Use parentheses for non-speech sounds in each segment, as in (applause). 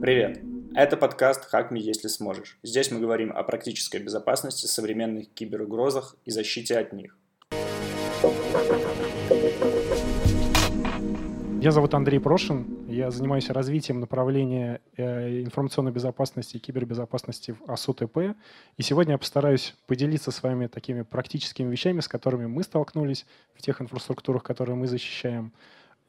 Привет! Это подкаст «Хакми, если сможешь». Здесь мы говорим о практической безопасности, современных киберугрозах и защите от них. Меня зовут Андрей Прошин. Я занимаюсь развитием направления э, информационной безопасности и кибербезопасности в АСУТП. И сегодня я постараюсь поделиться с вами такими практическими вещами, с которыми мы столкнулись в тех инфраструктурах, которые мы защищаем.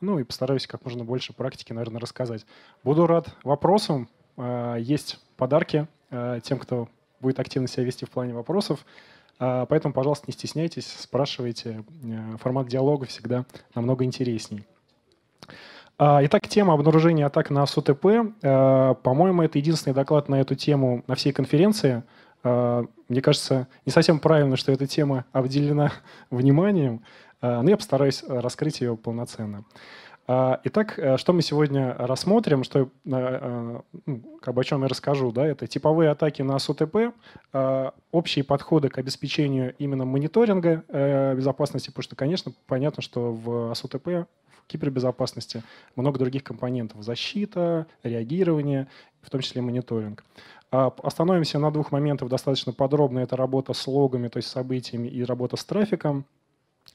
Ну и постараюсь как можно больше практики, наверное, рассказать. Буду рад вопросам. Э, есть подарки э, тем, кто будет активно себя вести в плане вопросов. Поэтому, пожалуйста, не стесняйтесь, спрашивайте. Формат диалога всегда намного интересней. А, итак, тема обнаружения атак на СУТП. А, по-моему, это единственный доклад на эту тему на всей конференции. А, мне кажется, не совсем правильно, что эта тема обделена (laughs) вниманием, но я постараюсь раскрыть ее полноценно. Итак, что мы сегодня рассмотрим, что, ну, как бы о чем я расскажу, да, это типовые атаки на СУТП, общие подходы к обеспечению именно мониторинга э, безопасности, потому что, конечно, понятно, что в СУТП кибербезопасности, много других компонентов. Защита, реагирование, в том числе мониторинг. А, остановимся на двух моментах достаточно подробно. Это работа с логами, то есть событиями, и работа с трафиком.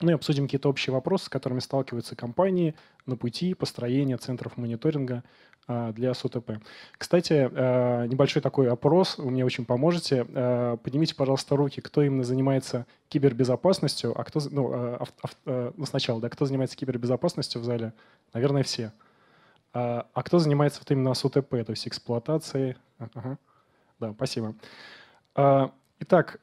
Ну и обсудим какие-то общие вопросы, с которыми сталкиваются компании на пути построения центров мониторинга а, для СУТП. Кстати, а, небольшой такой опрос, вы мне очень поможете. А, поднимите, пожалуйста, руки, кто именно занимается кибербезопасностью, а кто, ну, ну сначала, да, кто занимается кибербезопасностью в зале? Наверное, все. А кто занимается вот именно СУТП, то есть эксплуатацией? Ага. Да, спасибо. Итак,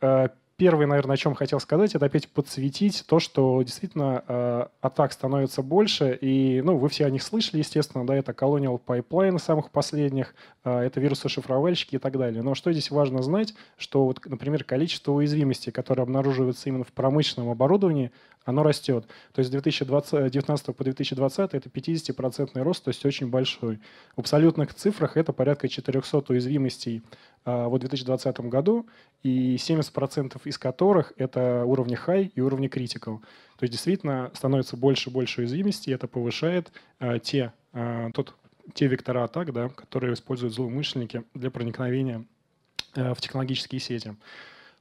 Первое, наверное, о чем хотел сказать, это опять подсветить то, что действительно э, атак становится больше. И, ну, вы все о них слышали, естественно, да, это Colonial Pipeline самых последних, э, это вирусы-шифровальщики и так далее. Но что здесь важно знать, что, вот, например, количество уязвимостей, которые обнаруживаются именно в промышленном оборудовании, оно растет. То есть с 2019 по 2020 это 50% рост, то есть очень большой. В абсолютных цифрах это порядка 400 уязвимостей в 2020 году, и 70% из которых это уровни high и уровни critical. То есть действительно становится больше и больше уязвимостей, и это повышает а, те, а, тот, те вектора атак, да, которые используют злоумышленники для проникновения в технологические сети.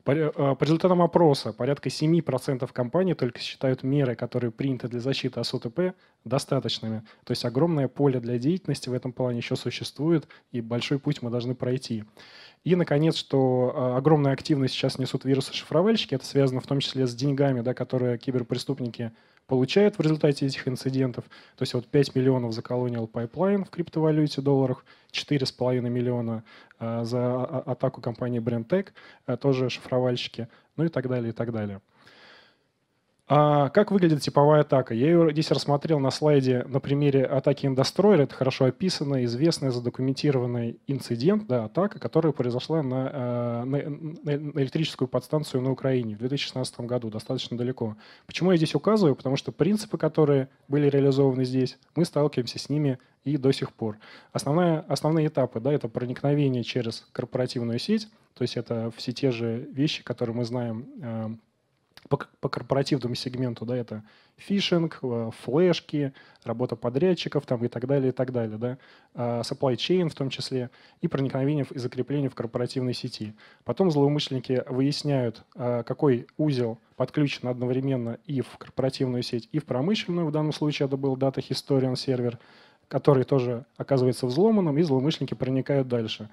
По, э, по результатам опроса порядка 7% компаний только считают меры, которые приняты для защиты от СОТП, достаточными. То есть огромное поле для деятельности в этом плане еще существует, и большой путь мы должны пройти. И, наконец, что э, огромную активность сейчас несут вирусы-шифровальщики. Это связано в том числе с деньгами, да, которые киберпреступники получают в результате этих инцидентов. То есть вот 5 миллионов за Colonial Pipeline в криптовалюте долларах, 4,5 миллиона э, за атаку компании BrandTech, э, тоже шифровальщики, ну и так далее, и так далее. А как выглядит типовая атака? Я ее здесь рассмотрел на слайде на примере атаки Indestroyer. Это хорошо описанный, известный, задокументированный инцидент, да, атака, которая произошла на, э, на, на электрическую подстанцию на Украине в 2016 году, достаточно далеко. Почему я здесь указываю? Потому что принципы, которые были реализованы здесь, мы сталкиваемся с ними и до сих пор. Основная, основные этапы да, – это проникновение через корпоративную сеть, то есть это все те же вещи, которые мы знаем э, по, по корпоративному сегменту, да, это фишинг, э, флешки, работа подрядчиков там и так далее, и так далее, да, а, supply chain в том числе, и проникновение и закрепление в корпоративной сети. Потом злоумышленники выясняют, а, какой узел подключен одновременно и в корпоративную сеть, и в промышленную, в данном случае это был Data Historian сервер, который тоже оказывается взломанным, и злоумышленники проникают дальше.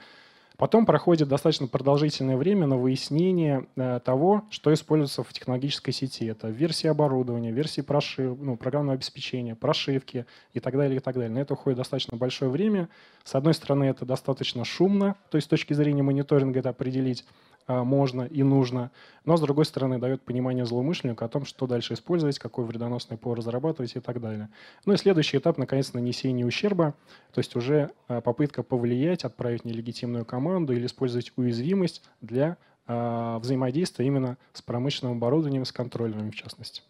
Потом проходит достаточно продолжительное время на выяснение э, того, что используется в технологической сети. Это версии оборудования, версии прошив, ну, программного обеспечения, прошивки и так далее, и так далее. На это уходит достаточно большое время. С одной стороны, это достаточно шумно, то есть с точки зрения мониторинга это определить. А, можно и нужно, но, с другой стороны, дает понимание злоумышленнику о том, что дальше использовать, какой вредоносный ПО разрабатывать и так далее. Ну и следующий этап, наконец, нанесение ущерба, то есть уже а, попытка повлиять, отправить нелегитимную команду или использовать уязвимость для а, взаимодействия именно с промышленным оборудованием, с контроллерами в частности.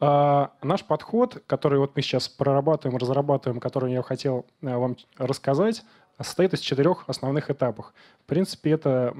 Наш подход, который вот мы сейчас прорабатываем, разрабатываем, который я хотел вам рассказать, состоит из четырех основных этапов. В принципе, это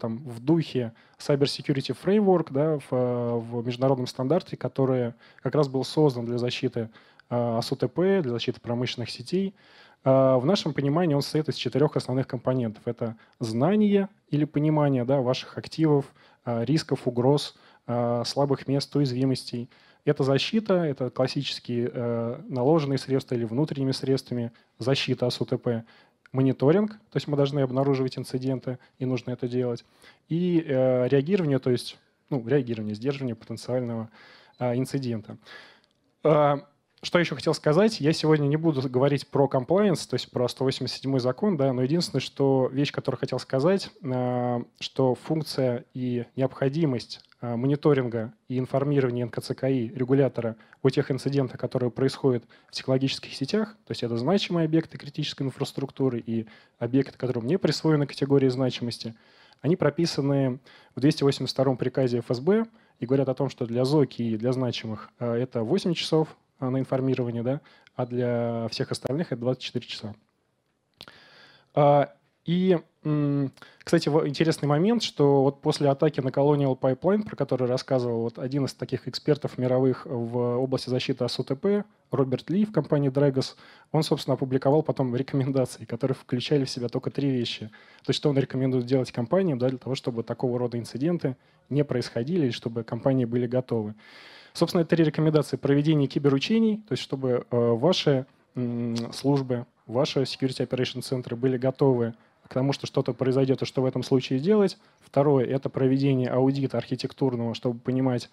там, в духе Cyber Security Framework да, в, в международном стандарте, который как раз был создан для защиты АСУТП, для защиты промышленных сетей. В нашем понимании он состоит из четырех основных компонентов. Это знание или понимание да, ваших активов, рисков, угроз, слабых мест, уязвимостей – это защита, это классические э, наложенные средства или внутренними средствами защита от УТП. Мониторинг, то есть мы должны обнаруживать инциденты, и нужно это делать. И э, реагирование, то есть ну, реагирование, сдерживание потенциального э, инцидента. Э, что еще хотел сказать? Я сегодня не буду говорить про compliance, то есть про 187 закон, да, но единственное, что вещь, которую хотел сказать, э, что функция и необходимость э, мониторинга и информирования НКЦКИ, регулятора, о тех инцидентах, которые происходят в технологических сетях, то есть это значимые объекты критической инфраструктуры и объекты, которым не присвоены категории значимости, они прописаны в 282 приказе ФСБ и говорят о том, что для ЗОКи и для значимых э, это 8 часов, на информирование, да, а для всех остальных это 24 часа. А, и, кстати, интересный момент, что вот после атаки на Colonial Pipeline, про который рассказывал вот один из таких экспертов мировых в области защиты АСУТП, Роберт Ли в компании Dragos, он, собственно, опубликовал потом (laughs) рекомендации, которые включали в себя только три вещи. То есть, что он рекомендует делать компаниям да, для того, чтобы такого рода инциденты не происходили, и чтобы компании были готовы. Собственно, это рекомендации. Проведение киберучений, то есть чтобы э, ваши службы, ваши security operation центры были готовы к тому, что что-то произойдет и что в этом случае делать. Второе – это проведение аудита архитектурного, чтобы понимать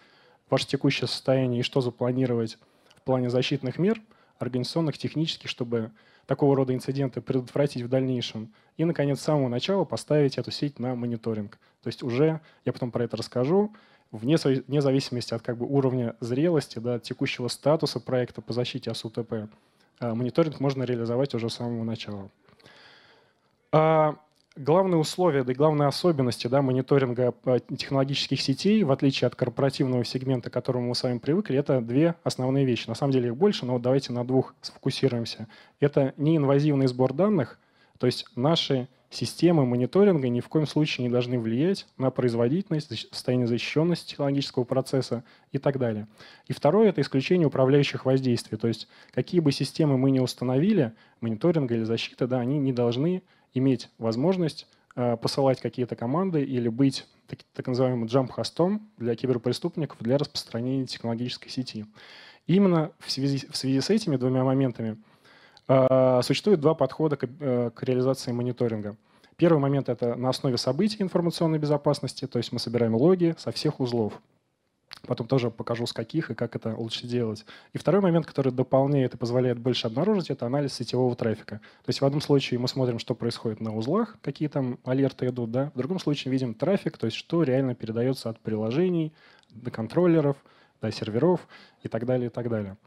ваше текущее состояние и что запланировать в плане защитных мер, организационных, технических, чтобы такого рода инциденты предотвратить в дальнейшем. И, наконец, с самого начала поставить эту сеть на мониторинг. То есть уже, я потом про это расскажу, вне, вне зависимости от как бы, уровня зрелости, да, текущего статуса проекта по защите АСУТП, а, мониторинг можно реализовать уже с самого начала. Главные условия, да и главные особенности да, мониторинга а, технологических сетей, в отличие от корпоративного сегмента, к которому мы с вами привыкли, это две основные вещи. На самом деле их больше, но вот давайте на двух сфокусируемся. Это неинвазивный сбор данных, то есть наши Системы мониторинга ни в коем случае не должны влиять на производительность, состояние защищенности технологического процесса и так далее. И второе – это исключение управляющих воздействий. То есть какие бы системы мы ни установили, мониторинга или защиты, да, они не должны иметь возможность э, посылать какие-то команды или быть так, так называемым джамп-хостом для киберпреступников для распространения технологической сети. И именно в связи, в связи с этими двумя моментами – а, существует два подхода э, к, реализации мониторинга. Первый момент – это на основе событий информационной безопасности, то есть мы собираем логи со всех узлов. Потом тоже покажу, с каких и как это лучше делать. И второй момент, который дополняет и позволяет больше обнаружить, это анализ сетевого трафика. То есть в одном случае мы смотрим, что происходит на узлах, какие там алерты идут, да? в другом случае видим трафик, то есть что реально передается от приложений до контроллеров, до серверов и так далее, и так далее.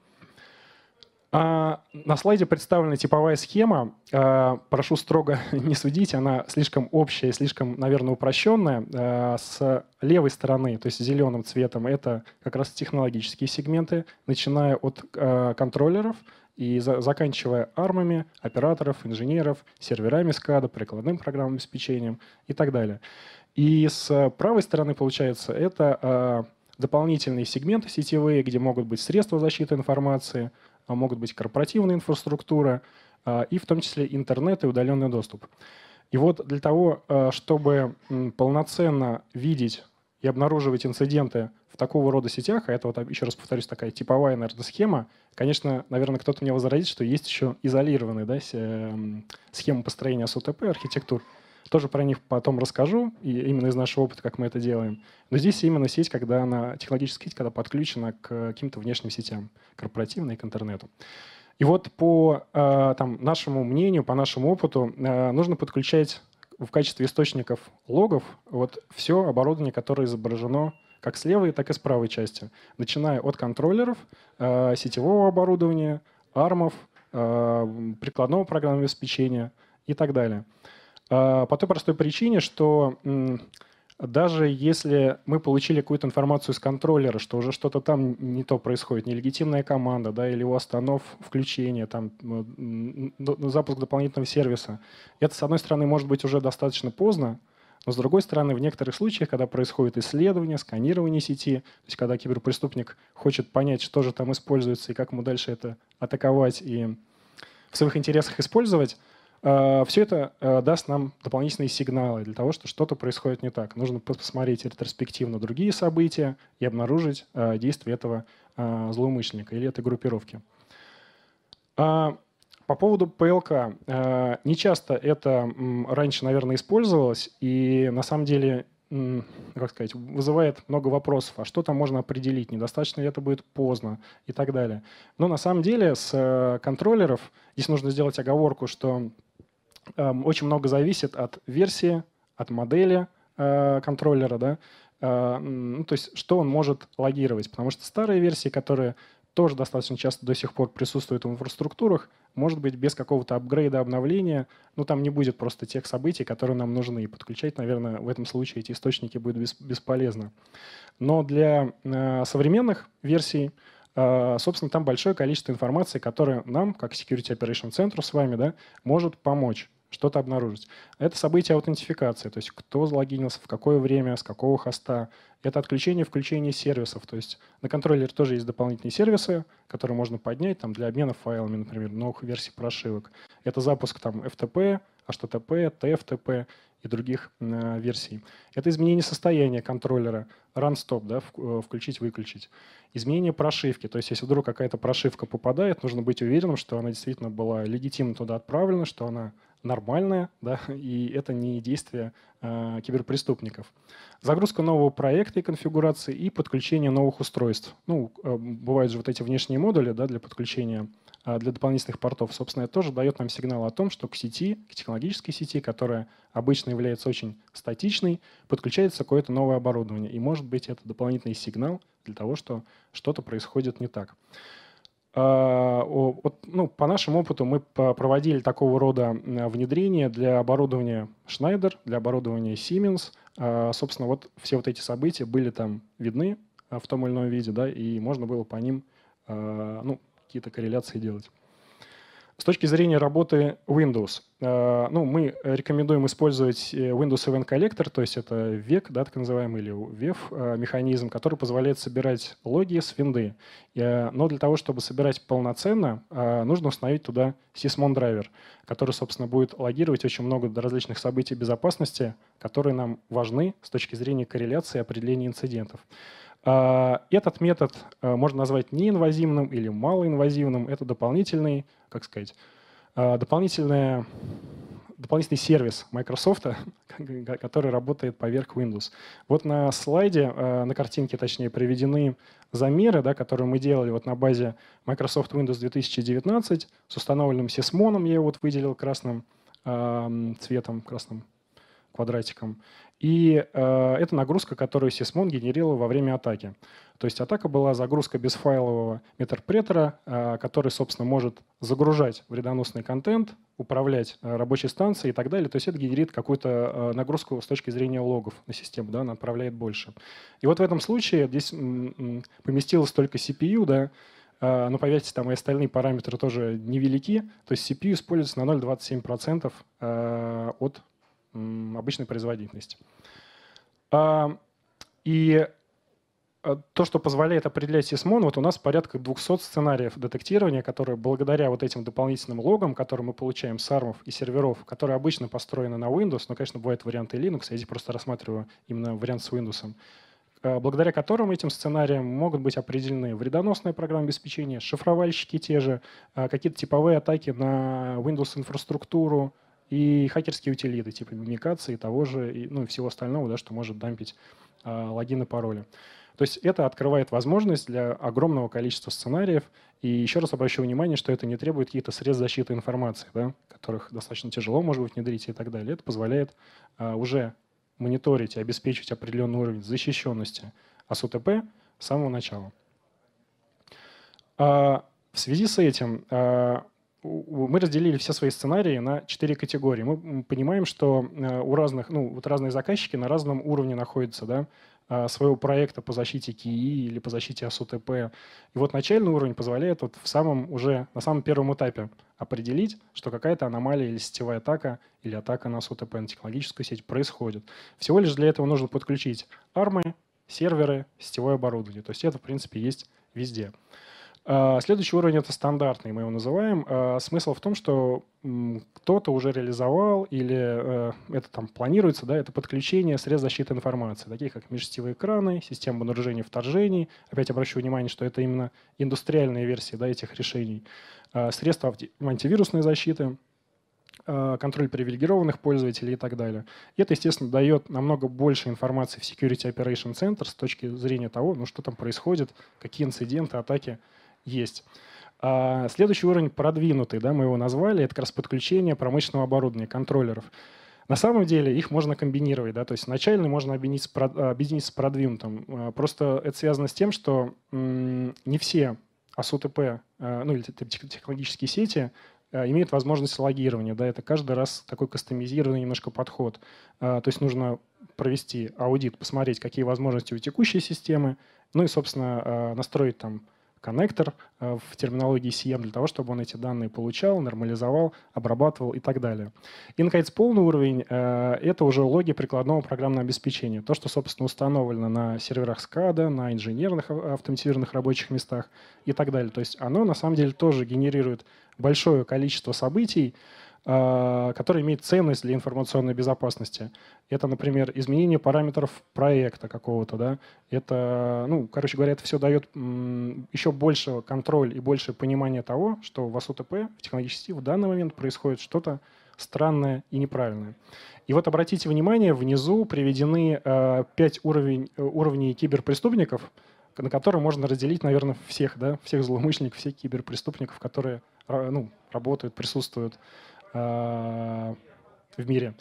А, на слайде представлена типовая схема. А, прошу строго (laughs) не судить, она слишком общая, слишком, наверное, упрощенная. А, с левой стороны, то есть зеленым цветом, это как раз технологические сегменты, начиная от контроллеров и заканчивая армами, операторов, инженеров, серверами SCADA, прикладным программным обеспечением и так далее. И с правой стороны, получается, это дополнительные сегменты сетевые, где могут быть средства защиты информации, а могут быть корпоративная инфраструктура, а, и в том числе интернет и удаленный доступ. И вот для того, а, чтобы полноценно видеть и обнаруживать инциденты в такого рода сетях, а это вот, еще раз повторюсь, такая типовая, наверное, схема, конечно, наверное, кто-то мне возразит, что есть еще изолированные да, схемы построения СУТП, архитектур. Тоже про них потом расскажу, и именно из нашего опыта, как мы это делаем. Но здесь именно сеть, когда она, технологическая сеть, когда подключена к каким-то внешним сетям, корпоративной, к интернету. И вот по э, там, нашему мнению, по нашему опыту, э, нужно подключать в качестве источников логов вот все оборудование, которое изображено как с левой, так и с правой части, начиная от контроллеров, э, сетевого оборудования, армов, прикладного программного обеспечения и так далее. А, по той простой причине, что даже если мы получили какую-то информацию из контроллера, что уже что-то там не то происходит, нелегитимная команда, да, или у останов включение, там, запуск дополнительного сервиса, это, с одной стороны, может быть уже достаточно поздно, но, с другой стороны, в некоторых случаях, когда происходит исследование, сканирование сети, то есть когда киберпреступник хочет понять, что же там используется и как ему дальше это атаковать и в своих интересах использовать, Все это э, даст нам дополнительные сигналы для того, что что-то происходит не так. Нужно посмотреть ретроспективно другие события и обнаружить э, действие этого злоумышленника или этой группировки. А, по поводу ПЛК. Не часто это раньше, наверное, использовалось, и на самом деле как сказать, вызывает много вопросов. А что там можно определить? Недостаточно ли это будет поздно? И так далее. Но на самом деле с контроллеров здесь нужно сделать оговорку, что очень много зависит от версии, от модели э, контроллера, да, э, ну, то есть что он может логировать, потому что старые версии, которые тоже достаточно часто до сих пор присутствуют в инфраструктурах, может быть, без какого-то апгрейда, обновления, ну, там не будет просто тех событий, которые нам нужны. И подключать, наверное, в этом случае эти источники будет бесполезно. Но для э, современных версий собственно, там большое количество информации, которое нам, как Security Operation Center с вами, да, может помочь что-то обнаружить. Это событие аутентификации, то есть кто залогинился, в какое время, с какого хоста. Это отключение включение сервисов. То есть на контроллере тоже есть дополнительные сервисы, которые можно поднять там, для обмена файлами, например, новых версий прошивок. Это запуск там FTP, HTTP, TFTP и других э, версий. Это изменение состояния контроллера, run-stop, да, э, включить-выключить. Изменение прошивки, то есть если вдруг какая-то прошивка попадает, нужно быть уверенным, что она действительно была легитимно туда отправлена, что она нормальная, (laughs) да, и это не действие э, киберпреступников. Загрузка нового проекта и конфигурации и подключение новых устройств. Ну, э, бывают же вот эти внешние модули да, для подключения а, для дополнительных портов, собственно, это тоже дает нам сигнал о том, что к сети, к технологической сети, которая обычно является очень статичной, подключается какое-то новое оборудование. И может быть это дополнительный сигнал для того, что что-то происходит не так. А, вот, ну, по нашему опыту мы проводили такого рода внедрения для оборудования Schneider, для оборудования Siemens. А, собственно, вот все вот эти события были там видны в том или ином виде, да, и можно было по ним ну, какие-то корреляции делать. С точки зрения работы Windows, э, ну, мы рекомендуем использовать э, Windows Event Collector, то есть это век, да, так называемый, или VEF э, механизм, который позволяет собирать логи с винды. Но для того, чтобы собирать полноценно, нужно установить туда Sysmon драйвер, который, собственно, будет логировать очень много различных событий безопасности, которые нам важны с точки зрения корреляции и определения инцидентов. А, этот метод а, можно назвать неинвазивным или малоинвазивным. Это дополнительный, как сказать, а, дополнительная дополнительный сервис Microsoft, (laughs) который работает поверх Windows. Вот на слайде, на картинке, точнее, приведены замеры, да, которые мы делали вот на базе Microsoft Windows 2019 с установленным сисмоном, я его вот выделил красным цветом, красным квадратиком. И э, это нагрузка, которую Sysmon генерировал во время атаки. То есть атака была загрузка безфайлового метарпретора, э, который, собственно, может загружать вредоносный контент, управлять э, рабочей станцией и так далее. То есть это генерит какую-то э, нагрузку с точки зрения логов на систему, да, она отправляет больше. И вот в этом случае здесь м- поместилось только CPU, да, э, но поверьте, там и остальные параметры тоже невелики. То есть CPU используется на 0,27% э, от обычной производительности. И а, то, что позволяет определять сисмон, вот у нас порядка 200 сценариев детектирования, которые благодаря вот этим дополнительным логам, которые мы получаем с армов и серверов, которые обычно построены на Windows, но, конечно, бывают варианты Linux, я здесь просто рассматриваю именно вариант с Windows, а, благодаря которым этим сценариям могут быть определены вредоносные программы обеспечения, шифровальщики те же, какие-то типовые атаки на Windows-инфраструктуру, и хакерские утилиты, типа мимикации того же, и, ну и всего остального, да, что может дампить э, логины, пароли. То есть это открывает возможность для огромного количества сценариев. И еще раз обращу внимание, что это не требует каких-то средств защиты информации, да, которых достаточно тяжело, может быть, внедрить и так далее. Это позволяет а, уже мониторить и обеспечить определенный уровень защищенности АСУТП с самого начала. А, в связи с этим мы разделили все свои сценарии на четыре категории. Мы понимаем, что э, у разных, ну, вот разные заказчики на разном уровне находятся, да, а, своего проекта по защите КИИ или по защите АСУТП. И вот начальный уровень позволяет вот в самом уже, на самом первом этапе определить, что какая-то аномалия или сетевая атака или атака на АСУТП, на технологическую сеть происходит. Всего лишь для этого нужно подключить армы, серверы, сетевое оборудование. То есть это, в принципе, есть везде. А, следующий уровень это стандартный, мы его называем. А, смысл в том, что кто-то уже реализовал или э, это там планируется, да, это подключение средств защиты информации, таких как межсетевые экраны, система обнаружения вторжений. Опять обращу внимание, что это именно индустриальные версии да, этих решений. А, средства антивирусной защиты, контроль привилегированных пользователей и так далее. И это, естественно, дает намного больше информации в Security Operation Center с точки зрения того, ну, что там происходит, какие инциденты, атаки есть. А следующий уровень продвинутый, да, мы его назвали, это как раз подключение промышленного оборудования, контроллеров. На самом деле их можно комбинировать, да, то есть начальный можно объединить с, объединить с продвинутым. А, просто это связано с тем, что не все АСУТП, а, ну или технологические сети а, имеют возможность логирования. Да, это каждый раз такой кастомизированный немножко подход. То есть нужно провести аудит, посмотреть, какие возможности у текущей системы, ну и, собственно, настроить там коннектор э, в терминологии CM для того, чтобы он эти данные получал, нормализовал, обрабатывал и так далее. Наконец, полный уровень э, — это уже логи прикладного программного обеспечения. То, что, собственно, установлено на серверах SCADA, на инженерных автоматизированных рабочих местах и так далее. То есть оно, на самом деле, тоже генерирует большое количество событий, который имеет ценность для информационной безопасности. Это, например, изменение параметров проекта какого-то, да. Это, ну, короче говоря, это все дает еще больше контроль и больше понимание того, что в АСУТП, в технологической в данный момент происходит что-то странное и неправильное. И вот обратите внимание, внизу приведены э, пять уровень, э, уровней киберпреступников, на которые можно разделить, наверное, всех, да, всех злоумышленников, всех киберпреступников, которые ну, работают, присутствуют в мире.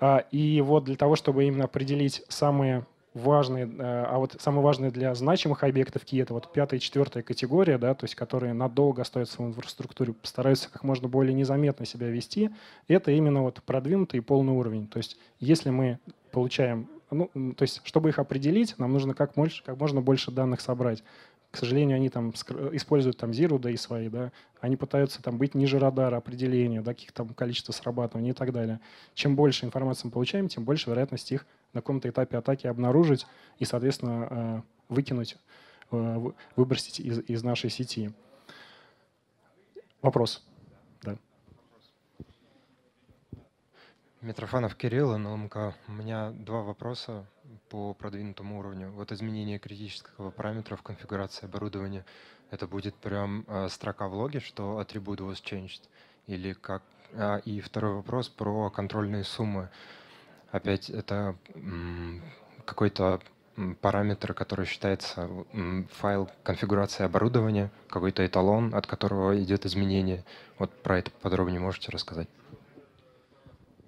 А, и вот для того, чтобы именно определить самые важные, э, а вот самые важные для значимых объектов Ки, это вот пятая и четвертая категория, да, то есть которые надолго остаются в инфраструктуре, стараются как можно более незаметно себя вести, это именно вот продвинутый и полный уровень. То есть если мы получаем ну, то есть, чтобы их определить, нам нужно как, больше, как можно больше данных собрать. К сожалению, они там используют там Zero Day свои, да, они пытаются там быть ниже радара определения, да, каких там количества срабатываний и так далее. Чем больше информации мы получаем, тем больше вероятность их на каком-то этапе атаки обнаружить и, соответственно, э, выкинуть, э, выбросить из, из нашей сети. Вопрос. Да. Митрофанов Кирилл, НЛМК. У меня два вопроса по продвинутому уровню. Вот изменение критического параметра в конфигурации оборудования, это будет прям э, строка в логе, что атрибут was changed? Или как? А, и второй вопрос про контрольные суммы. Опять это какой-то параметр, который считается файл конфигурации оборудования, какой-то эталон, от которого идет изменение. Вот про это подробнее можете рассказать?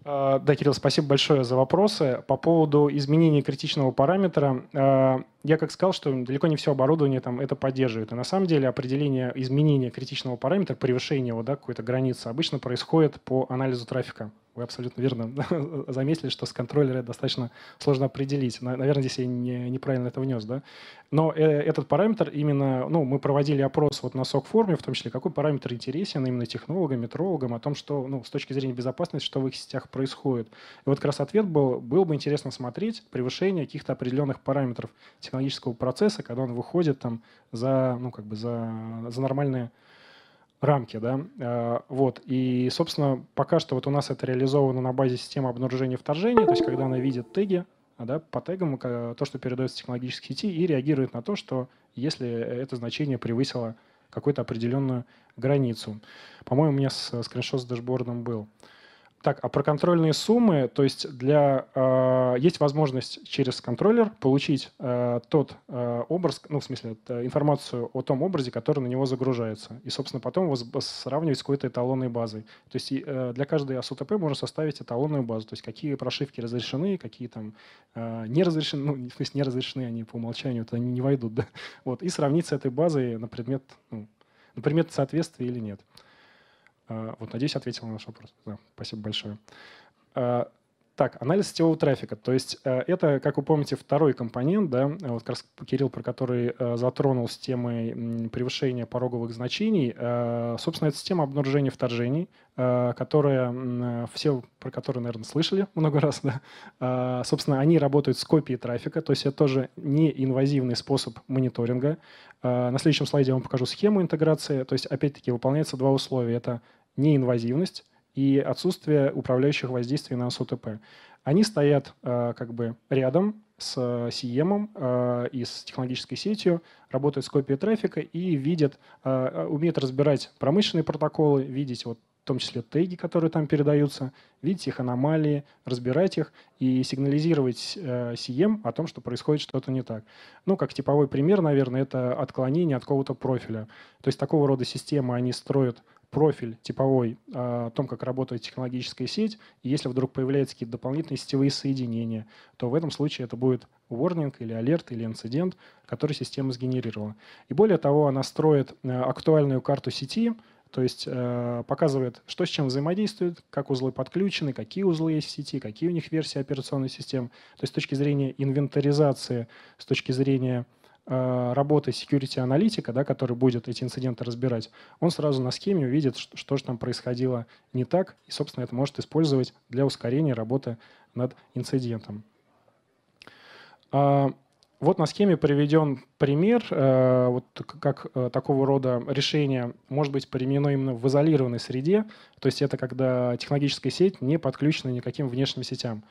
А, да, Кирилл, спасибо большое за вопросы. По поводу изменения критичного параметра, а, я как сказал, что далеко не все оборудование там это поддерживает. И на самом деле определение изменения критичного параметра, превышение его, да, какой-то границы, обычно происходит по анализу трафика. Вы абсолютно верно (laughs) заметили, что с контроллера достаточно сложно определить. Наверное, здесь я не, неправильно это внес. Да? Но э, этот параметр именно, ну, мы проводили опрос вот на сок-форме, в том числе, какой параметр интересен именно технологам, метрологам, о том, что ну, с точки зрения безопасности, что в их сетях происходит. И вот как раз ответ был, было бы интересно смотреть превышение каких-то определенных параметров технологического процесса, когда он выходит там за, ну, как бы за, за нормальные рамки, да, а, вот, и, собственно, пока что вот у нас это реализовано на базе системы обнаружения вторжения, то есть когда она видит теги, да, по тегам, то, что передается технологической сети, и реагирует на то, что если это значение превысило какую-то определенную границу. По-моему, у меня скриншот с дашбордом был. Так, а про контрольные суммы, то есть для э, есть возможность через контроллер получить э, тот э, образ, ну в смысле это информацию о том образе, который на него загружается, и собственно потом его сравнивать с какой-то эталонной базой. То есть э, для каждой АСУТП можно составить эталонную базу, то есть какие прошивки разрешены, какие там э, не разрешены, ну в смысле не разрешены, они по умолчанию туда не войдут, да, (laughs) вот и сравнить с этой базой на предмет, ну, на предмет соответствия или нет. Вот, надеюсь, ответил на ваш вопрос. Да, спасибо большое. Так, анализ сетевого трафика. То есть э, это, как вы помните, второй компонент, да, вот как раз Кирилл, про который э, затронул с темой превышения пороговых значений. Э, собственно, это система обнаружения вторжений, которая, все про которую, наверное, слышали много раз, да. Собственно, они работают с копией трафика, то есть это тоже неинвазивный способ мониторинга. На следующем слайде я вам покажу схему интеграции. То есть, опять-таки, выполняется два условия. Это неинвазивность, и отсутствие управляющих воздействий на СОТП. Они стоят э, как бы рядом с CM э, и с технологической сетью, работают с копией трафика и видят, э, умеют разбирать промышленные протоколы, видеть вот в том числе теги, которые там передаются, видеть их аномалии, разбирать их и сигнализировать э, CM о том, что происходит что-то не так. Ну, как типовой пример, наверное, это отклонение от какого-то профиля. То есть такого рода системы они строят профиль типовой о том, как работает технологическая сеть, и если вдруг появляются какие-то дополнительные сетевые соединения, то в этом случае это будет warning или алерт или инцидент, который система сгенерировала. И более того, она строит э, актуальную карту сети, то есть э, показывает, что с чем взаимодействует, как узлы подключены, какие узлы есть в сети, какие у них версии операционной системы. То есть с точки зрения инвентаризации, с точки зрения работы security аналитика, да, который будет эти инциденты разбирать, он сразу на схеме увидит, что, что же там происходило не так, и, собственно, это может использовать для ускорения работы над инцидентом. А, вот на схеме приведен пример, э, вот как э, такого рода решение может быть применено именно в изолированной среде, то есть это когда технологическая сеть не подключена никаким внешним сетям.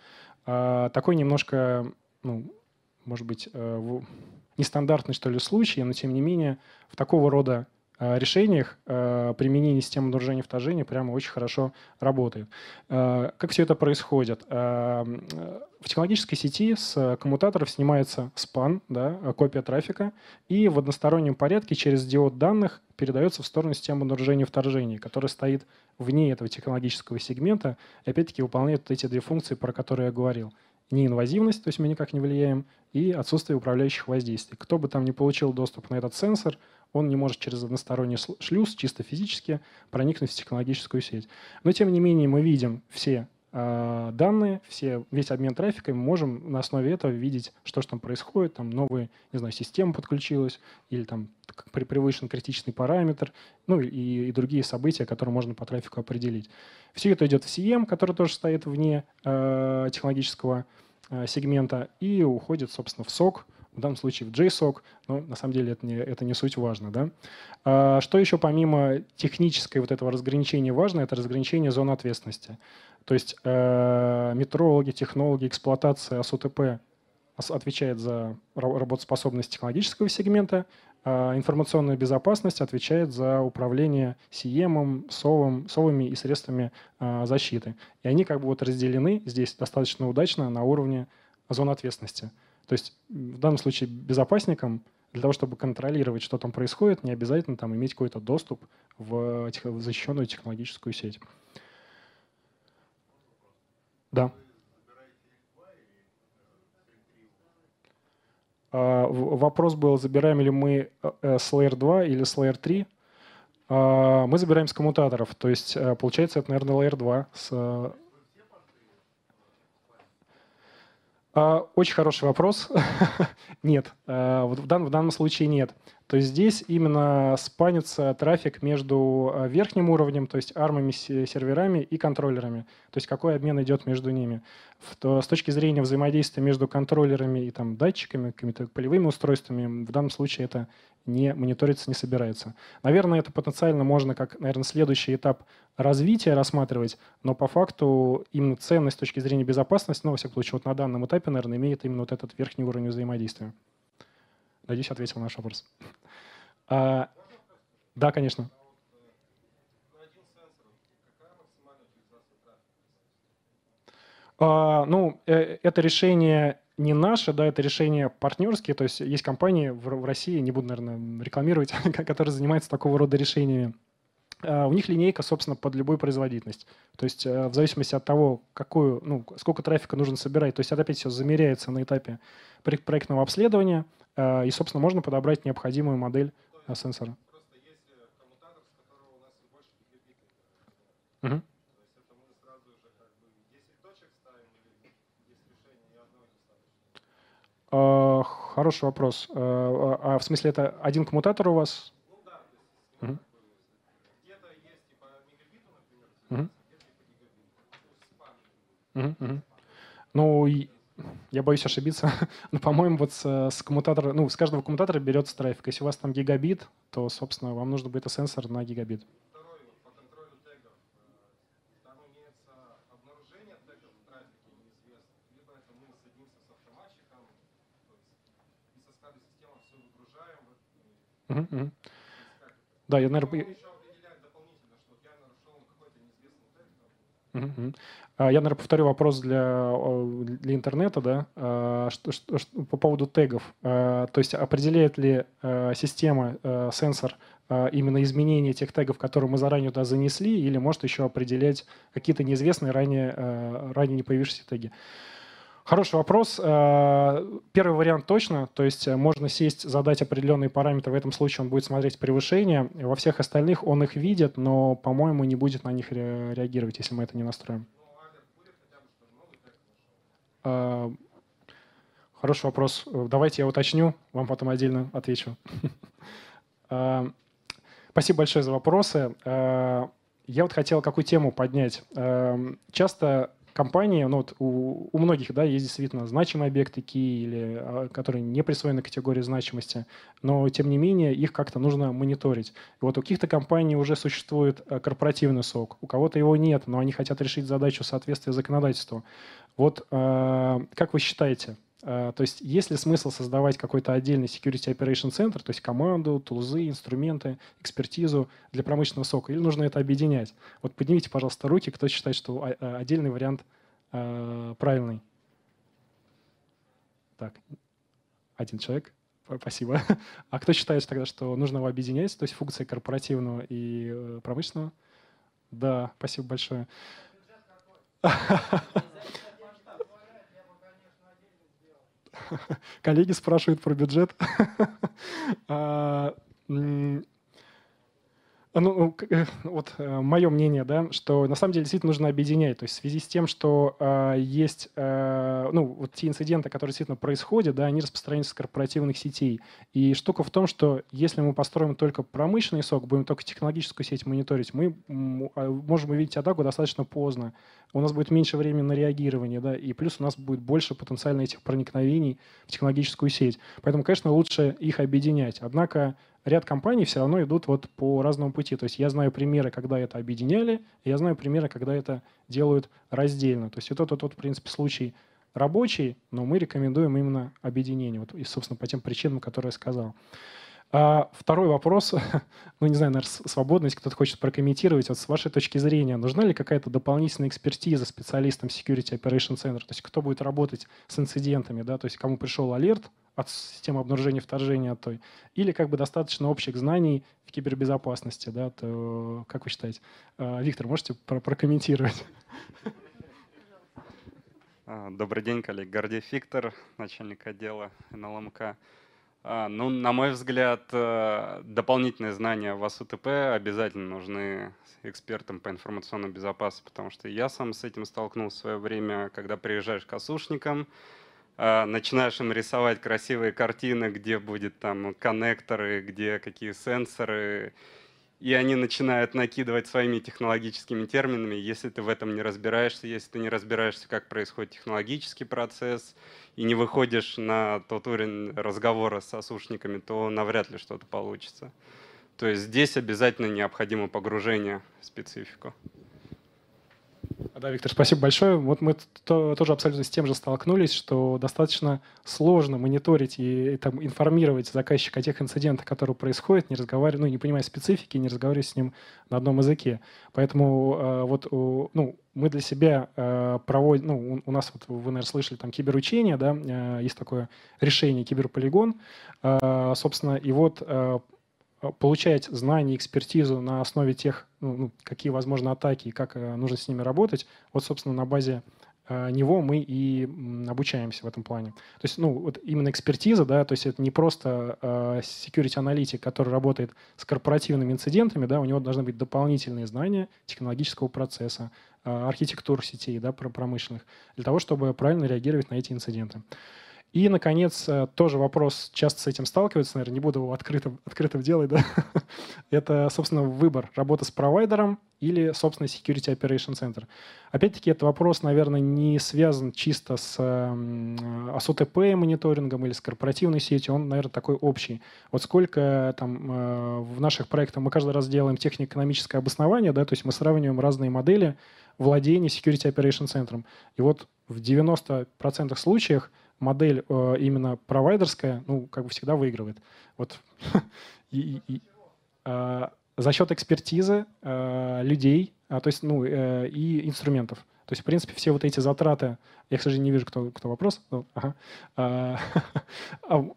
А, такой немножко, ну, может быть, нестандартный, что ли, случай, но тем не менее в такого рода э, решениях э, применение системы обнаружения вторжения прямо очень хорошо работает. Э, как все это происходит? В технологической сети с коммутаторов снимается спан, да, копия трафика, и в одностороннем порядке через диод данных передается в сторону системы обнаружения вторжения, которая стоит вне этого технологического сегмента и опять-таки выполняет вот эти две функции, про которые я говорил – неинвазивность, то есть мы никак не влияем, и отсутствие управляющих воздействий. Кто бы там не получил доступ на этот сенсор, он не может через односторонний шлюз чисто физически проникнуть в технологическую сеть. Но тем не менее мы видим все данные, все, весь обмен трафика, мы можем на основе этого видеть, что же там происходит, там новые, не знаю, система подключилась, или там превышен критичный параметр, ну и, и другие события, которые можно по трафику определить. Все это идет в CM, который тоже стоит вне э, технологического э, сегмента, и уходит, собственно, в SOC, в данном случае в JSOC, но на самом деле это не, это не суть важно. Да? А, что еще помимо технической вот этого разграничения важно, это разграничение зон ответственности. То есть э, метрологи, технологи, эксплуатация АСУТП отвечает за работоспособность технологического сегмента, а информационная безопасность отвечает за управление СИЕМом, СОВом, СОВами и средствами а, защиты. И они как бы вот разделены здесь достаточно удачно на уровне зон ответственности. То есть в данном случае безопасникам для того, чтобы контролировать, что там происходит, не обязательно там иметь какой-то доступ в защищенную технологическую сеть. Да. А, вопрос был, забираем ли мы э, э, с Layer 2 или с Layer 3. А, мы забираем с коммутаторов, то есть э, получается это, наверное, Layer 2 с а, очень хороший вопрос. (laughs) нет, в данном случае нет. То здесь именно спанится трафик между верхним уровнем, то есть армами, серверами и контроллерами. То есть какой обмен идет между ними с точки зрения взаимодействия между контроллерами и там, датчиками, какими-то полевыми устройствами, в данном случае это не мониторится, не собирается. Наверное, это потенциально можно как, наверное, следующий этап развития рассматривать, но по факту именно ценность с точки зрения безопасности, ну, во всяком случае, вот на данном этапе, наверное, имеет именно вот этот верхний уровень взаимодействия. Надеюсь, ответил на наш вопрос. А, да, конечно. А, ну, э, это решение не наше, да, это решение партнерские, то есть есть компании в России, не буду, наверное, рекламировать, (laughs) которые занимаются такого рода решениями. А, у них линейка, собственно, под любую производительность. То есть э, в зависимости от того, какую, ну, сколько трафика нужно собирать, то есть это опять все замеряется на этапе проектного обследования, и, собственно, можно подобрать необходимую модель сенсора. Угу. Uh, хороший вопрос. Uh, а в смысле это один коммутатор у вас? Ну. Ну, я боюсь ошибиться, (laughs) но, по-моему, вот с, с коммутатора, ну, с каждого коммутатора берется трафик. Если у вас там гигабит, то, собственно, вам нужно будет сенсор на гигабит. Угу. Да, я, наверное... Угу. Я, наверное, повторю вопрос для, для интернета, да, а, что, что, что, по поводу тегов. А, то есть определяет ли а, система, сенсор, именно изменение тех тегов, которые мы заранее туда занесли, или может еще определять какие-то неизвестные ранее, ранее не появившиеся теги? Хороший вопрос. Первый вариант точно, то есть можно сесть, задать определенные параметры, в этом случае он будет смотреть превышение, во всех остальных он их видит, но, по-моему, не будет на них реагировать, если мы это не настроим. А, хороший вопрос. Давайте я уточню, вам потом отдельно отвечу. (laughs) А, спасибо большое за вопросы. А, я вот хотел какую тему поднять. Часто компании, ну вот у, у многих, да, есть действительно значимые объекты key, или, а, которые не присвоены категории значимости, но тем не менее их как-то нужно мониторить. И вот у каких-то компаний уже существует э, корпоративный сок, у кого-то его нет, но они хотят решить задачу соответствия законодательству. Вот э, как вы считаете, то есть есть ли смысл создавать какой-то отдельный Security Operation Center, то есть команду, тулзы, инструменты, экспертизу для промышленного сока, или нужно это объединять? Вот поднимите, пожалуйста, руки, кто считает, что а, отдельный вариант э, правильный. Так, один человек. Спасибо. (laughs) А кто считает тогда, что нужно его объединять, то есть функции корпоративного и промышленного? Да, спасибо большое. (laughs) (laughs) Коллеги спрашивают про бюджет. (laughs) А, ну, ну э, вот э, мое мнение, да, что на самом деле действительно нужно объединять. То есть в связи с тем, что э, есть, э, ну, вот те инциденты, которые действительно происходят, да, они распространяются с корпоративных сетей. И штука в том, что если мы построим только промышленный сок, будем только технологическую сеть мониторить, мы а, можем увидеть атаку достаточно поздно. У нас будет меньше времени на реагирование, да, и плюс у нас будет больше потенциально этих проникновений в технологическую сеть. Поэтому, конечно, лучше их объединять. Однако ряд компаний все равно идут вот по разному пути. То есть я знаю примеры, когда это объединяли, и я знаю примеры, когда это делают раздельно. То есть это тот, тот в принципе, случай рабочий, но мы рекомендуем именно объединение. Вот, и, собственно, по тем причинам, которые я сказал. А второй вопрос, (laughs) ну не знаю, наверное, свободно, если кто-то хочет прокомментировать, вот с вашей точки зрения, нужна ли какая-то дополнительная экспертиза специалистам Security Operation Center, то есть кто будет работать с инцидентами, да, то есть кому пришел алерт от системы обнаружения вторжения от той, или как бы достаточно общих знаний в кибербезопасности, да, то как вы считаете? А, Виктор, можете прокомментировать? А, добрый день, коллег. Гордей Виктор, начальник отдела НЛМК. А, ну, на мой взгляд, э, дополнительные знания в АСУТП обязательно нужны экспертам по информационной безопасности, потому что я сам с этим столкнулся в свое время, когда приезжаешь к осушникам, а, начинаешь им рисовать красивые картины, где будет там коннекторы, где какие сенсоры, и они начинают накидывать своими технологическими терминами. Если ты в этом не разбираешься, если ты не разбираешься, как происходит технологический процесс, и не выходишь на тот уровень разговора с осушниками, то навряд ли что-то получится. То есть здесь обязательно необходимо погружение в специфику. Да, Виктор, спасибо большое. Вот мы тоже абсолютно с тем же столкнулись, что достаточно сложно мониторить и, и там, информировать заказчика о тех инцидентах, которые происходят, не разговаривая, ну, не понимая специфики, не разговаривая с ним на одном языке. Поэтому э, вот ну, мы для себя э, проводим, ну, у нас вот вы, наверное, слышали там киберучение, да, э, есть такое решение киберполигон, э, собственно, и вот э, Э, получать знания, экспертизу на основе тех, ну, ну, какие возможны атаки и как э, нужно с ними работать, вот, собственно, на базе него мы и обучаемся в этом плане. То есть, ну, вот именно экспертиза, да, то есть это не просто security аналитик, который работает с корпоративными инцидентами, да, у него должны быть дополнительные знания технологического процесса, архитектур сетей, да, промышленных, для того, чтобы правильно реагировать на эти инциденты. И, наконец, э, тоже вопрос, часто с этим сталкиваются, наверное, не буду его открытым, открытым делать, да? (laughs) это, собственно, выбор, работа с провайдером или, собственно, Security Operation Center. Опять-таки, этот вопрос, наверное, не связан чисто с, с ОТП мониторингом или с корпоративной сетью, он, наверное, такой общий. Вот сколько там э, в наших проектах мы каждый раз делаем технико-экономическое обоснование, да, то есть мы сравниваем разные модели владения Security Operation Center. И вот в 90% случаях модель э, именно провайдерская, ну, как бы всегда выигрывает. Вот. (laughs) и, и, э, за счет экспертизы э, людей, а, то есть, ну, э, и инструментов. То есть, в принципе, все вот эти затраты, я, к сожалению, не вижу, кто, кто вопрос. Ну, ага. (laughs) а,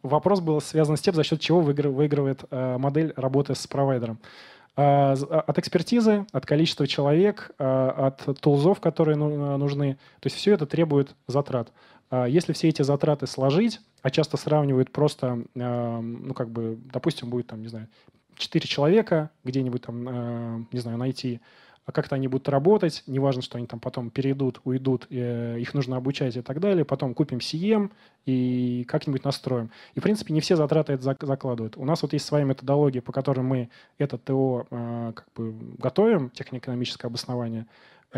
вопрос был связан с тем, за счет чего выигрывает а, модель работы с провайдером. А, от экспертизы, от количества человек, от тулзов, которые ну, нужны. То есть все это требует затрат. А если все эти затраты сложить, а часто сравнивают просто, ну, как бы, допустим, будет там, не знаю, 4 человека где-нибудь там, не знаю, найти, а как-то они будут работать, неважно, что они там потом перейдут, уйдут, э, их нужно обучать и так далее, потом купим CM и как-нибудь настроим. И, в принципе, не все затраты это закладывают. У нас вот есть своя методология, по которой мы это ТО э, как бы готовим, технико-экономическое обоснование,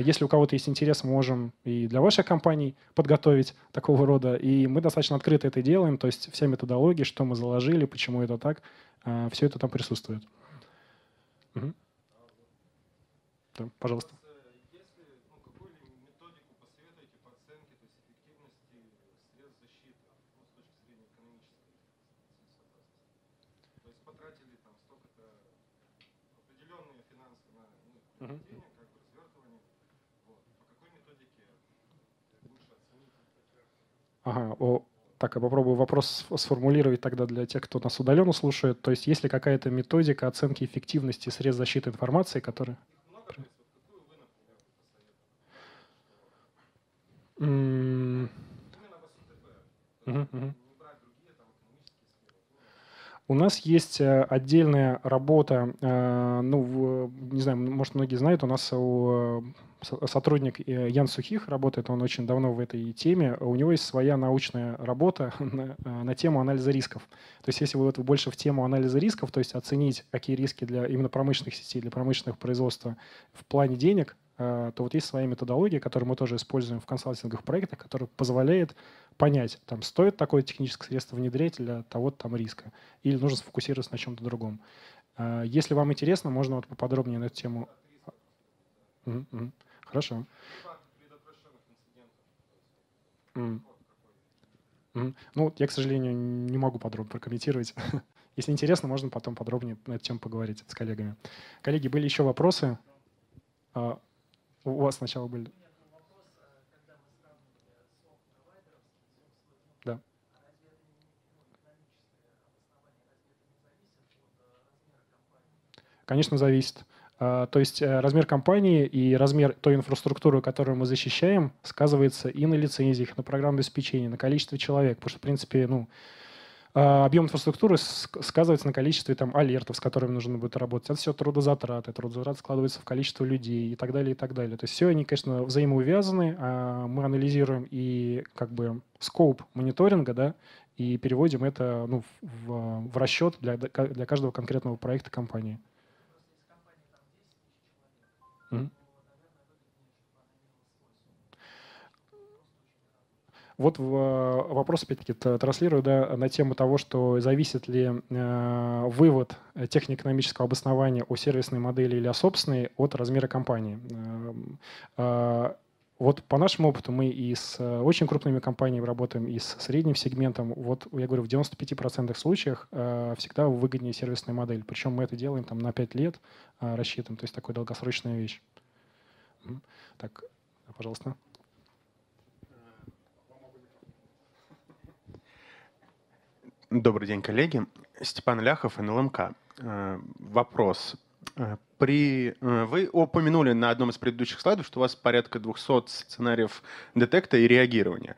если у кого-то есть интерес, мы можем и для ваших компаний подготовить такого рода. И мы достаточно открыто это делаем. То есть вся методология, что мы заложили, почему это так, а, все это там присутствует. Угу. Да, пожалуйста. Ага, о, так, я попробую вопрос сформулировать тогда для тех, кто нас удаленно слушает. То есть есть ли какая-то методика оценки эффективности средств защиты информации, которая... Mm. У нас есть э, отдельная работа, э, ну, не знаю, может, многие знают, у нас у сотрудник э, Ян Сухих работает, он очень давно в этой теме. У него есть своя научная работа (laughs) на, на тему анализа рисков. То есть если вы вот больше в тему анализа рисков, то есть оценить, какие риски для именно промышленных сетей, для промышленных производства в плане денег, то вот есть своя методология, которую мы тоже используем в консалтинговых проектах, которая позволяет понять, там, стоит такое техническое средство внедрять для того-то там риска, или нужно сфокусироваться на чем-то другом. Если вам интересно, можно вот поподробнее на эту тему. Хорошо. Ну, я, к сожалению, не могу подробно прокомментировать. (laughs) Если интересно, можно потом подробнее на эту тему поговорить с коллегами. Коллеги, были еще вопросы? У вас сначала были. Да. Конечно, зависит. А, то есть э, размер компании и размер той инфраструктуры, которую мы защищаем, сказывается и на лицензиях, на программном обеспечении, на количестве человек. Потому что, в принципе, ну, объем инфраструктуры сказывается на количестве там, алертов, с которыми нужно будет работать. Это все трудозатраты. Трудозатраты складываются в количество людей и так далее, и так далее. То есть все они, конечно, взаимоувязаны. А мы анализируем и как бы скоп мониторинга, да, и переводим это ну, в, в расчет для, для каждого конкретного проекта компании. Вот вопрос, опять-таки, транслирую да, на тему того, что зависит ли э, вывод технико-экономического обоснования о сервисной модели или о собственной от размера компании. Эм, э, вот по нашему опыту мы и с очень крупными компаниями работаем, и с средним сегментом. Вот я говорю, в 95% случаях э, всегда выгоднее сервисная модель. Причем мы это делаем там, на 5 лет, э, рассчитываем, то есть такая долгосрочная вещь. Так, пожалуйста. Добрый день, коллеги. Степан Ляхов, НЛМК. Э, вопрос. Э, при, э, вы упомянули на одном из предыдущих слайдов, что у вас порядка 200 сценариев детекта и реагирования.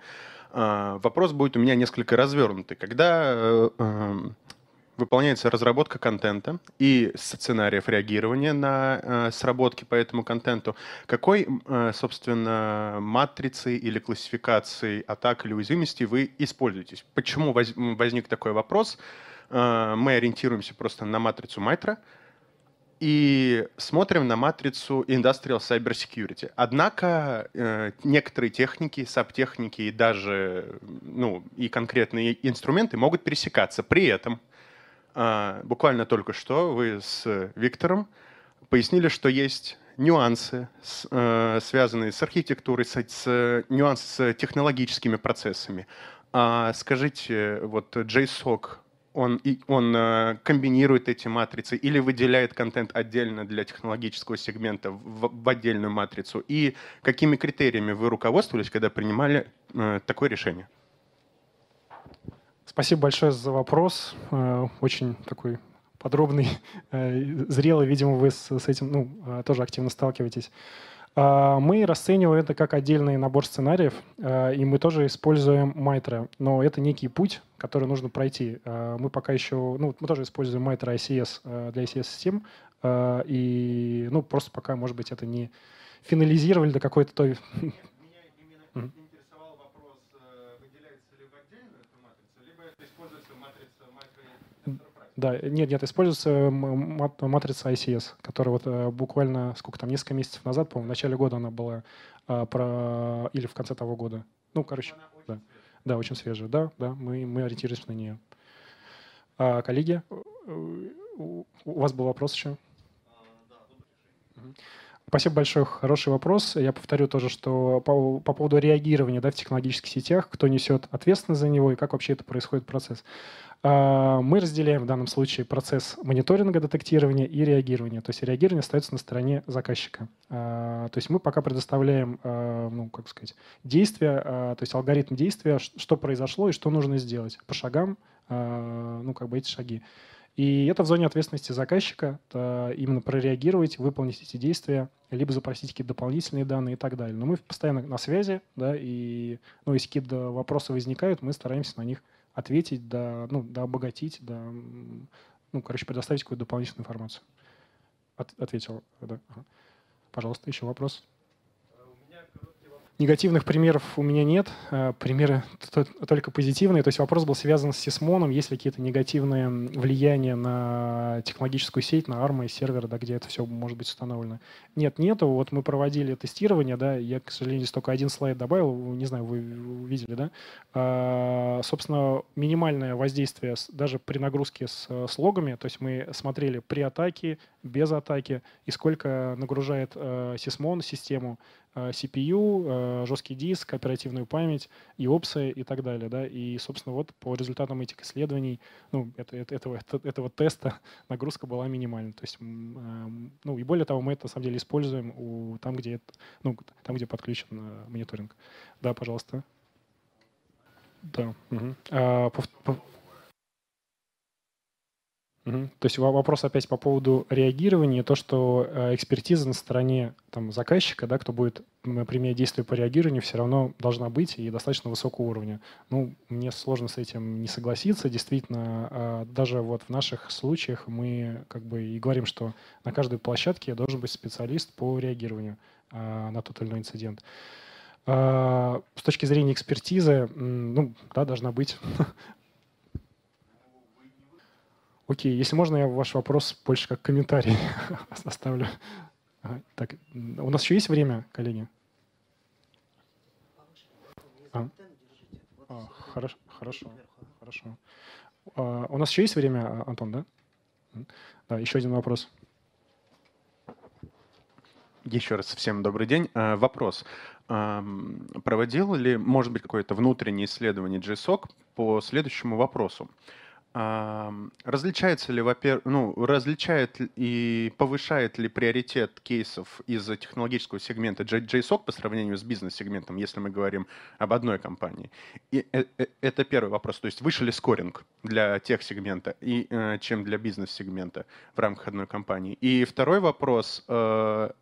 Вопрос будет у меня несколько развернутый. Когда выполняется разработка контента и сценариев реагирования на сработки по этому контенту, какой, собственно, матрицы или классификации атак или уязвимости вы используетесь? Почему возник такой вопрос? Мы ориентируемся просто на матрицу Майтра, и смотрим на матрицу Industrial Cyber Security. Однако э, некоторые техники, сабтехники и даже ну, и конкретные инструменты могут пересекаться. При этом э, буквально только что вы с Виктором пояснили, что есть нюансы, э, связанные с архитектурой, с, с, нюансы с технологическими процессами. А скажите, вот JSOC он, он э, комбинирует эти матрицы или выделяет контент отдельно для технологического сегмента в, в отдельную матрицу? И какими критериями вы руководствовались, когда принимали э, такое решение? Спасибо большое за вопрос. Э, очень такой подробный, (laughs) э, зрелый. Видимо, вы с, этим ну, э, тоже активно сталкиваетесь. А, мы расцениваем это как отдельный набор сценариев, и мы тоже используем Майтра, но это некий путь, который нужно пройти. Мы пока еще, ну, мы тоже используем Майтра ICS для ICS-систем, и, ну, просто пока, может быть, это не финализировали до какой-то той (laughs) Да, нет, нет, используется матрица ICS, которая вот э, буквально, сколько там, несколько месяцев назад, по-моему, в начале года она была а, про... или в конце того года. Ну, короче, да. Да, очень свежая, да, да, мы, мы ориентируемся на нее. А, коллеги, у вас был вопрос еще? Спасибо большое, хороший вопрос. Я повторю тоже, что по, по поводу реагирования да, в технологических сетях, кто несет ответственность за него и как вообще это происходит процесс. А, мы разделяем в данном случае процесс мониторинга, детектирования и реагирования. То есть реагирование остается на стороне заказчика. А, то есть мы пока предоставляем, а, ну, как сказать, действия, то есть алгоритм действия, что произошло и что нужно сделать по шагам, ну, как бы эти шаги. И это в зоне ответственности заказчика, именно прореагировать, выполнить эти действия, либо запросить какие-то дополнительные данные и так далее. Но мы постоянно на связи, да, и ну, если какие-то вопросы возникают, мы стараемся на них ответить, да, ну, да обогатить, да, ну, короче, предоставить какую-то дополнительную информацию. От, ответил, да. Ага. Пожалуйста, еще вопрос. Негативных примеров у меня нет, э, примеры только позитивные. То есть вопрос был связан с сисмоном, есть ли какие-то негативные влияния на технологическую сеть, на армы и серверы, да, где это все может быть установлено. Нет, нету. Вот мы проводили тестирование, да, я, к сожалению, здесь только один слайд добавил, не знаю, вы увидели, да. А, собственно, минимальное воздействие даже при нагрузке с, с логами, то есть мы смотрели при атаке, без атаки, и сколько нагружает э, сисмон систему, Э, CPU, э, жесткий диск, оперативную память, и опсы и так далее. Да? И, собственно, вот по результатам этих исследований, ну, это, это, этого, этого теста (laughs) нагрузка была минимальна. То есть, эм, ну, и более того, мы это, на самом деле, используем у, там, где, ну, там, где подключен э, мониторинг. Да, пожалуйста. Да. Угу. А, по, по, То есть вопрос опять по поводу реагирования, то, что э, экспертиза на стороне там, заказчика, да, кто будет применять действия по реагированию, все равно должна быть и достаточно высокого уровня. Ну, мне сложно с этим не согласиться. Действительно, а, даже вот в наших случаях мы как бы и говорим, что на каждой площадке должен быть специалист по реагированию а, на тот или иной инцидент. А, с точки зрения экспертизы, ну, да, должна быть (laughs) Окей, если можно, я ваш вопрос больше как комментарий (laughs) оставлю. Так, у нас еще есть время, коллеги? А? А, хорошо, хорошо, хорошо. А, у нас еще есть время, Антон, да? Да, еще один вопрос. Еще раз всем добрый день. А, вопрос. Проводил ли, может быть, какое-то внутреннее исследование GSOC по следующему вопросу? Различается ли, во-первых, ну, различает и повышает ли приоритет кейсов из технологического сегмента JSOC по сравнению с бизнес-сегментом, если мы говорим об одной компании? И э, э, это первый вопрос. То есть выше ли скоринг для тех сегмента, и, э, чем для бизнес-сегмента в рамках одной компании? И второй вопрос.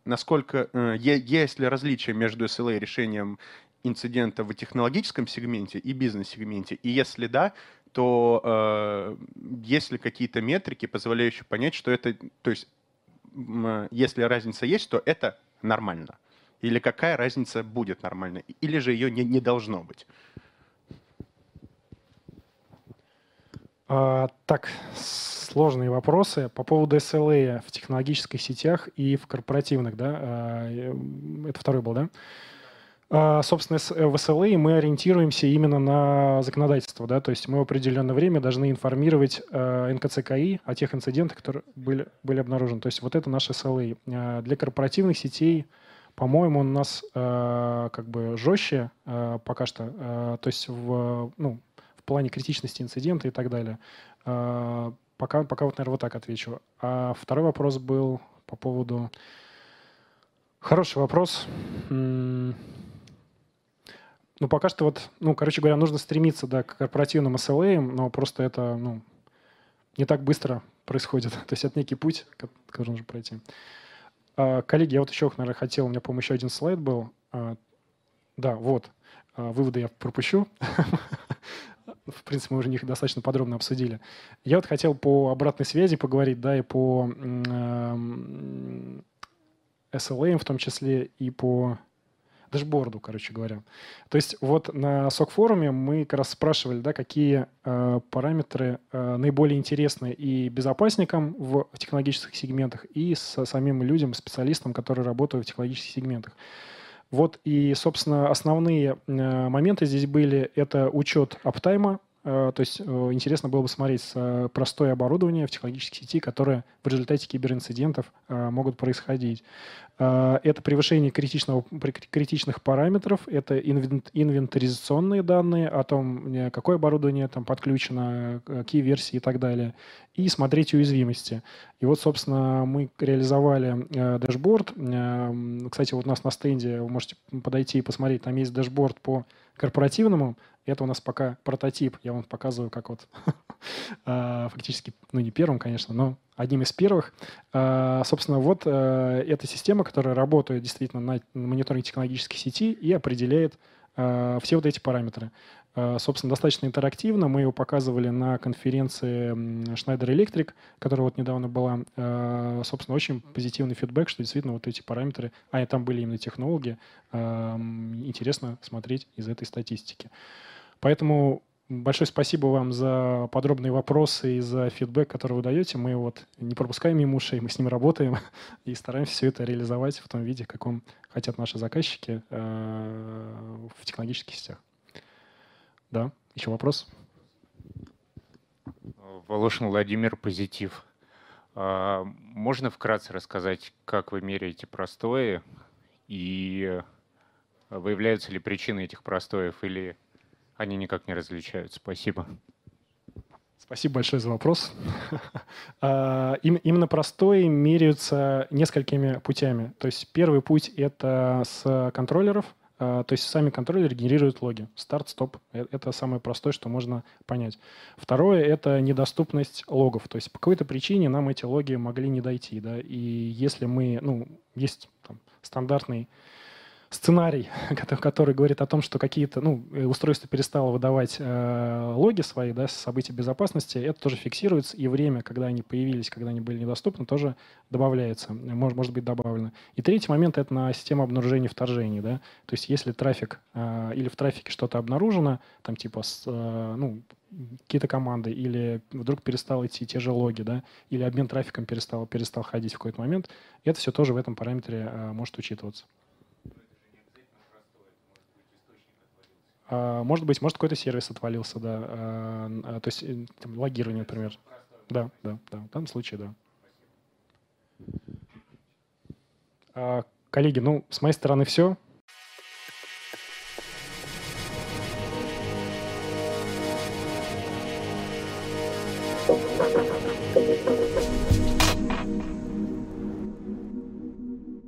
Насколько, есть ли различия между SLA решением инцидента в технологическом сегменте и бизнес-сегменте? И если да, то э, есть ли какие-то метрики, позволяющие понять, что это, то есть, э, если разница есть, то это нормально? Или какая разница будет нормальной? Или же ее не, не должно быть? А, так, сложные вопросы по поводу SLA в технологических сетях и в корпоративных, да? А, это второй был, да? А, собственно, э, в SLA мы ориентируемся именно на законодательство, да, то есть мы в определенное время должны информировать э, НКЦКИ о тех инцидентах, которые были, были обнаружены. То есть вот это наш SLA. А, для корпоративных сетей, по-моему, он у нас э, как бы жестче пока что, то есть в, ну, в плане критичности инцидента и так далее. Пока, пока вот, наверное, вот так отвечу. А второй вопрос был по поводу... Хороший вопрос. Ну, пока что вот, ну, короче говоря, нужно стремиться, да, к корпоративным SLA, но просто это, ну, не так быстро происходит. (laughs) То есть это некий путь, который нужно пройти. А, коллеги, я вот еще, наверное, хотел, у меня, по-моему, еще один слайд был. А, да, вот. А, выводы я пропущу. (laughs) В принципе, мы уже их достаточно подробно обсудили. Я вот хотел по обратной связи поговорить, да, и по SLA в том числе, и по дэшборду, короче говоря. То есть вот на SOC-форуме мы как раз спрашивали, да, какие э, параметры э, наиболее интересны и безопасникам в технологических сегментах, и с самим людям, специалистам, которые работают в технологических сегментах. Вот и, собственно, основные э, моменты здесь были. Это учет аптайма, то есть э, интересно было бы смотреть э, простое оборудование в технологической сети, которое в результате киберинцидентов могут происходить. Это превышение критичного, критичных параметров, это инвентаризационные данные о том, какое оборудование там подключено, какие версии и так далее. И смотреть уязвимости. И вот, собственно, мы реализовали dashboard. Кстати, вот у нас на стенде вы можете подойти и посмотреть, там есть dashboard по корпоративному это у нас пока прототип. Я вам показываю, как вот а, (laughs) фактически, ну не первым, конечно, но одним из первых. А, собственно, вот э, эта система, которая работает действительно на мониторинге технологической сети и определяет все вот эти параметры. Собственно, достаточно интерактивно. Мы его показывали на конференции Schneider Electric, которая вот недавно была. Собственно, очень позитивный фидбэк, что действительно вот эти параметры, а и там были именно технологи, интересно смотреть из этой статистики. Поэтому большое спасибо вам за подробные вопросы и за фидбэк, который вы даете. Мы вот не пропускаем мимо ушей, мы с ним работаем (laughs) и стараемся все это реализовать в том виде, в каком хотят наши заказчики э, в технологических сетях. Да, еще вопрос? Волошин Владимир, позитив. А, можно вкратце рассказать, как вы меряете простои и выявляются ли причины этих простоев или они никак не различаются. Спасибо. Спасибо большое за вопрос. (laughs) А, именно простой меряются несколькими путями. То есть первый путь — это с контроллеров, а, то есть сами контроллеры генерируют логи. Старт, стоп. Э, это самое простое, что можно понять. Второе — это недоступность логов. То есть по какой-то причине нам эти логи могли не дойти. Да? И если мы... Ну, есть там, стандартный сценарий, (laughs) который говорит о том, что какие-то, ну, э, устройство перестало выдавать э, логи свои, да, события безопасности, это тоже фиксируется, и время, когда они появились, когда они были недоступны, тоже добавляется, может, может быть добавлено. И третий момент — это на систему обнаружения вторжений, да, то есть если трафик э, или в трафике что-то обнаружено, там типа, с, э, ну, какие-то команды, или вдруг перестал идти те же логи, да, или обмен трафиком перестал, перестал ходить в какой-то момент, это все тоже в этом параметре э, может учитываться. Может быть, может какой-то сервис отвалился, да. А, а, то есть э, там, логирование, например. Да, да, да. В данном случае, да. Коллеги, ну, с моей стороны все.